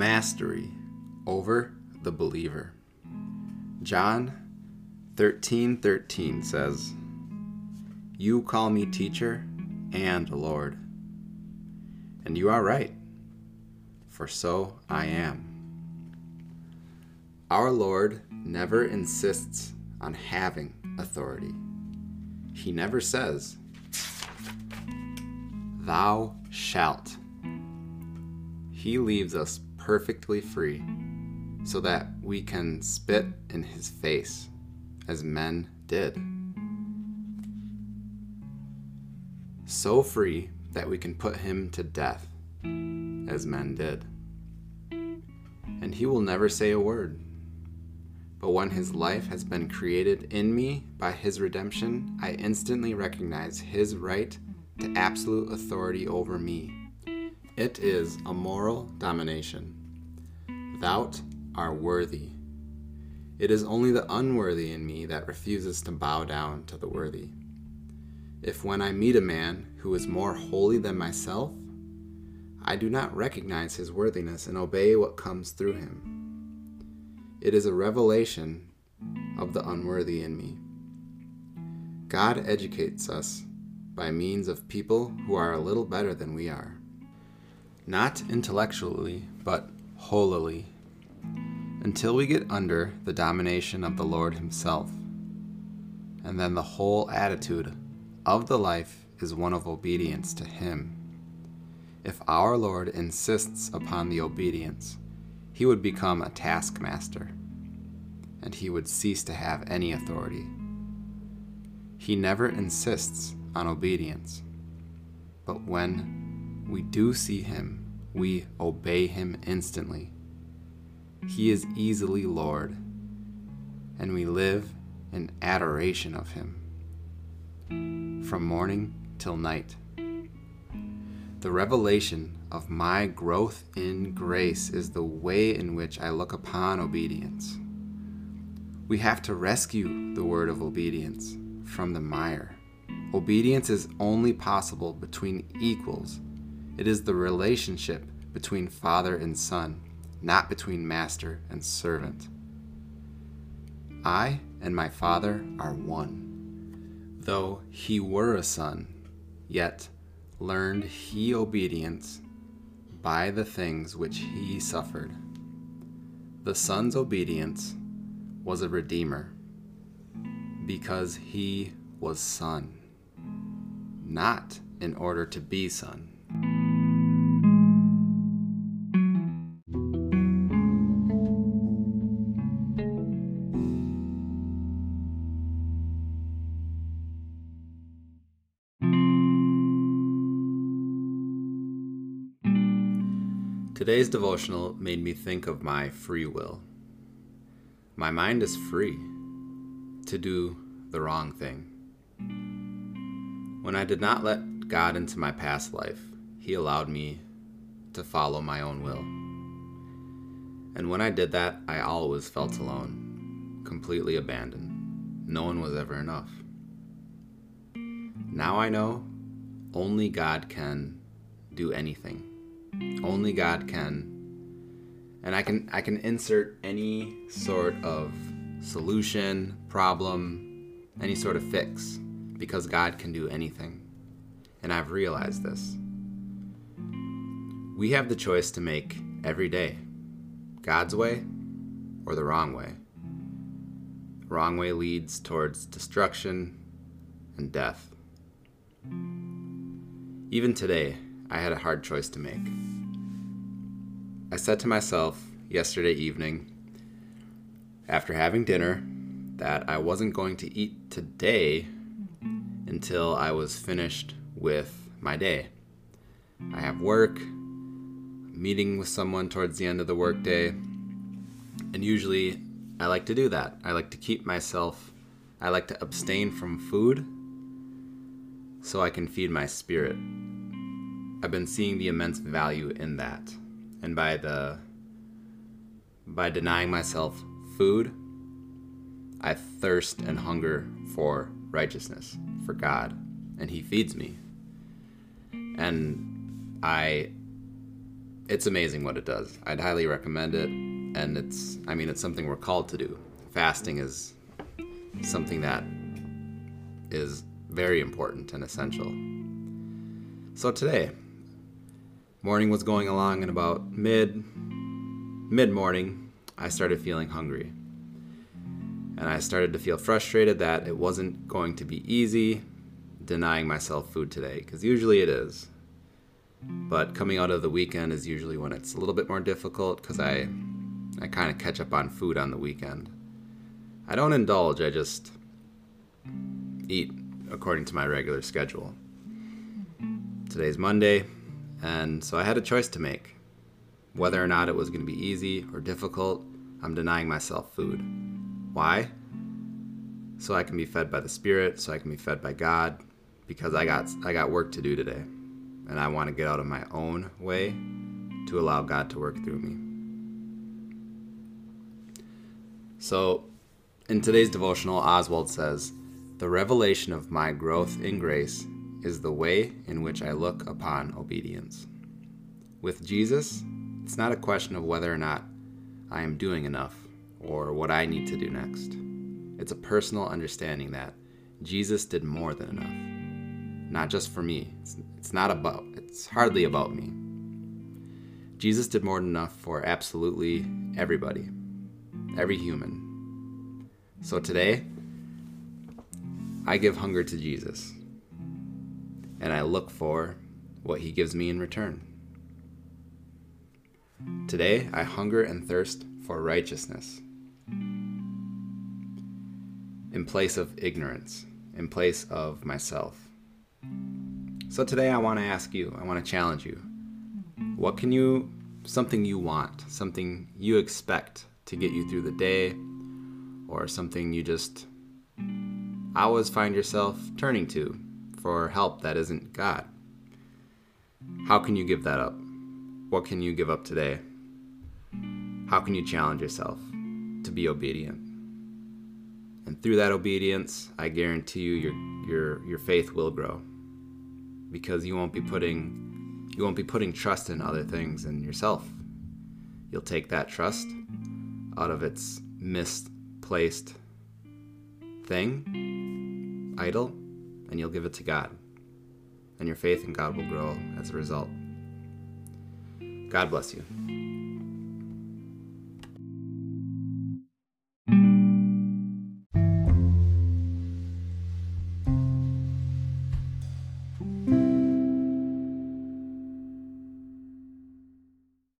mastery over the believer. John 13:13 says, "You call me teacher and Lord." And you are right, for so I am. Our Lord never insists on having authority. He never says, Thou shalt. He leaves us perfectly free so that we can spit in his face as men did. So free that we can put him to death as men did. And he will never say a word. But when his life has been created in me by his redemption, I instantly recognize his right to absolute authority over me. It is a moral domination. Thou art worthy. It is only the unworthy in me that refuses to bow down to the worthy. If when I meet a man who is more holy than myself, I do not recognize his worthiness and obey what comes through him. It is a revelation of the unworthy in me. God educates us by means of people who are a little better than we are. Not intellectually, but holily, until we get under the domination of the Lord Himself. And then the whole attitude of the life is one of obedience to Him. If our Lord insists upon the obedience, he would become a taskmaster, and he would cease to have any authority. He never insists on obedience, but when we do see him, we obey him instantly. He is easily Lord, and we live in adoration of him from morning till night. The revelation of my growth in grace is the way in which I look upon obedience. We have to rescue the word of obedience from the mire. Obedience is only possible between equals. It is the relationship between father and son, not between master and servant. I and my father are one. Though he were a son, yet learned he obedience by the things which he suffered. The Son's obedience was a redeemer because he was Son, not in order to be Son. Today's devotional made me think of my free will. My mind is free to do the wrong thing. When I did not let God into my past life, He allowed me to follow my own will. And when I did that, I always felt alone, completely abandoned. No one was ever enough. Now I know only God can do anything only God can. And I can I can insert any sort of solution, problem, any sort of fix because God can do anything. And I've realized this. We have the choice to make every day God's way or the wrong way. Wrong way leads towards destruction and death. Even today, I had a hard choice to make. I said to myself yesterday evening, after having dinner, that I wasn't going to eat today until I was finished with my day. I have work, meeting with someone towards the end of the workday, and usually I like to do that. I like to keep myself, I like to abstain from food so I can feed my spirit. I've been seeing the immense value in that. And by the by denying myself food, I thirst and hunger for righteousness, for God, and he feeds me. And I it's amazing what it does. I'd highly recommend it. And it's, I mean, it's something we're called to do. Fasting is something that is very important and essential. So today, morning was going along and about mid mid morning, I started feeling hungry. And I started to feel frustrated that it wasn't going to be easy denying myself food today because usually it is. But coming out of the weekend is usually when it's a little bit more difficult because I I kind of catch up on food on the weekend. I don't indulge, I just eat according to my regular schedule. Today's Monday, and so I had a choice to make. Whether or not it was going to be easy or difficult, I'm denying myself food. Why? So I can be fed by the Spirit, so I can be fed by God, because I got I got work to do today. And I want to get out of my own way to allow God to work through me. So, in today's devotional, Oswald says, The revelation of my growth in grace is the way in which I look upon obedience. With Jesus, it's not a question of whether or not I am doing enough or what I need to do next. It's a personal understanding that Jesus did more than enough. Not just for me. It's, it's not about, it's hardly about me. Jesus did more than enough for absolutely everybody, every human. So today, I give hunger to Jesus and I look for what he gives me in return. Today, I hunger and thirst for righteousness in place of ignorance, in place of myself. So today, I want to ask you, I want to challenge you. What can you, something you want, something you expect to get you through the day, or something you just always find yourself turning to for help that isn't God? How can you give that up? What can you give up today? How can you challenge yourself to be obedient? And through that obedience, I guarantee you your your your faith will grow. Because you won't be putting you won't be putting trust in other things and yourself. You'll take that trust out of its misplaced thing, idol, and you'll give it to God. And your faith in God will grow as a result. God bless you.